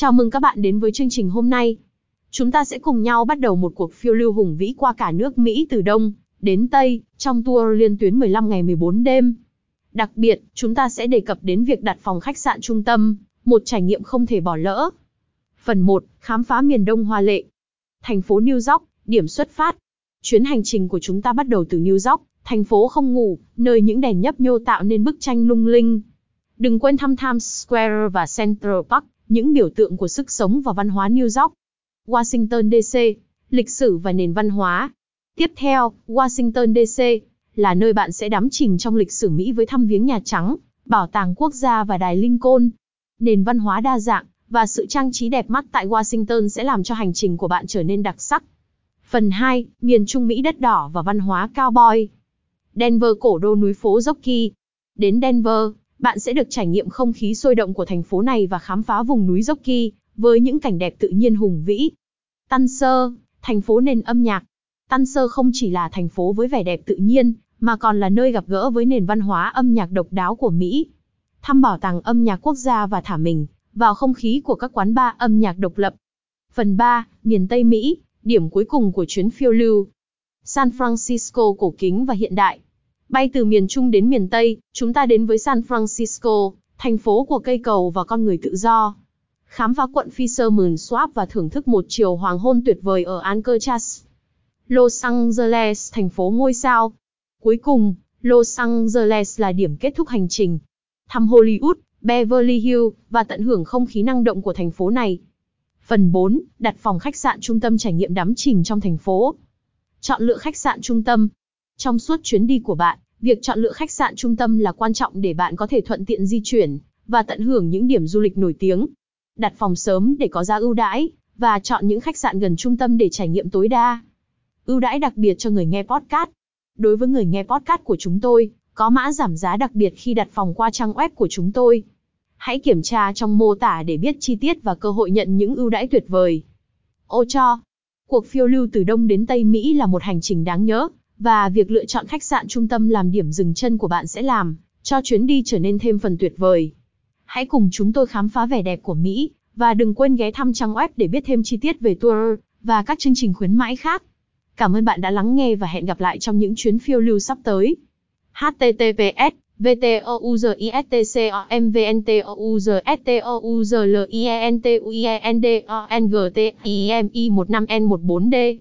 Chào mừng các bạn đến với chương trình hôm nay. Chúng ta sẽ cùng nhau bắt đầu một cuộc phiêu lưu hùng vĩ qua cả nước Mỹ từ Đông đến Tây, trong tour liên tuyến 15 ngày 14 đêm. Đặc biệt, chúng ta sẽ đề cập đến việc đặt phòng khách sạn trung tâm, một trải nghiệm không thể bỏ lỡ. Phần 1, khám phá miền Đông hoa lệ. Thành phố New York, điểm xuất phát. Chuyến hành trình của chúng ta bắt đầu từ New York, thành phố không ngủ, nơi những đèn nhấp nhô tạo nên bức tranh lung linh. Đừng quên thăm Times Square và Central Park, những biểu tượng của sức sống và văn hóa New York. Washington DC, lịch sử và nền văn hóa. Tiếp theo, Washington DC là nơi bạn sẽ đắm chìm trong lịch sử Mỹ với thăm viếng Nhà Trắng, Bảo tàng Quốc gia và Đài Lincoln. Nền văn hóa đa dạng và sự trang trí đẹp mắt tại Washington sẽ làm cho hành trình của bạn trở nên đặc sắc. Phần 2, miền Trung Mỹ đất đỏ và văn hóa cowboy. Denver cổ đô núi phố Rocky. Đến Denver, bạn sẽ được trải nghiệm không khí sôi động của thành phố này và khám phá vùng núi Rocky, với những cảnh đẹp tự nhiên hùng vĩ. Tân Sơ, thành phố nền âm nhạc. Tân Sơ không chỉ là thành phố với vẻ đẹp tự nhiên, mà còn là nơi gặp gỡ với nền văn hóa âm nhạc độc đáo của Mỹ. Thăm bảo tàng âm nhạc quốc gia và thả mình vào không khí của các quán bar âm nhạc độc lập. Phần 3, miền Tây Mỹ, điểm cuối cùng của chuyến phiêu lưu. San Francisco cổ kính và hiện đại. Bay từ miền Trung đến miền Tây, chúng ta đến với San Francisco, thành phố của cây cầu và con người tự do. Khám phá quận Fisherman Swap và thưởng thức một chiều hoàng hôn tuyệt vời ở Anchorage. Los Angeles, thành phố ngôi sao. Cuối cùng, Los Angeles là điểm kết thúc hành trình. Thăm Hollywood, Beverly Hills và tận hưởng không khí năng động của thành phố này. Phần 4, đặt phòng khách sạn trung tâm trải nghiệm đắm chìm trong thành phố. Chọn lựa khách sạn trung tâm. Trong suốt chuyến đi của bạn, việc chọn lựa khách sạn trung tâm là quan trọng để bạn có thể thuận tiện di chuyển và tận hưởng những điểm du lịch nổi tiếng. Đặt phòng sớm để có giá ưu đãi và chọn những khách sạn gần trung tâm để trải nghiệm tối đa. Ưu đãi đặc biệt cho người nghe podcast. Đối với người nghe podcast của chúng tôi, có mã giảm giá đặc biệt khi đặt phòng qua trang web của chúng tôi. Hãy kiểm tra trong mô tả để biết chi tiết và cơ hội nhận những ưu đãi tuyệt vời. Ô cho! Cuộc phiêu lưu từ Đông đến Tây Mỹ là một hành trình đáng nhớ, và việc lựa chọn khách sạn trung tâm làm điểm dừng chân của bạn sẽ làm cho chuyến đi trở nên thêm phần tuyệt vời. Hãy cùng chúng tôi khám phá vẻ đẹp của Mỹ, và đừng quên ghé thăm trang web để biết thêm chi tiết về tour và các chương trình khuyến mãi khác. Cảm ơn bạn đã lắng nghe và hẹn gặp lại trong những chuyến phiêu lưu sắp tới. https VTOUZISTCOMVNTOUZSTOUZLIENTUIENDONGTIMI15N14D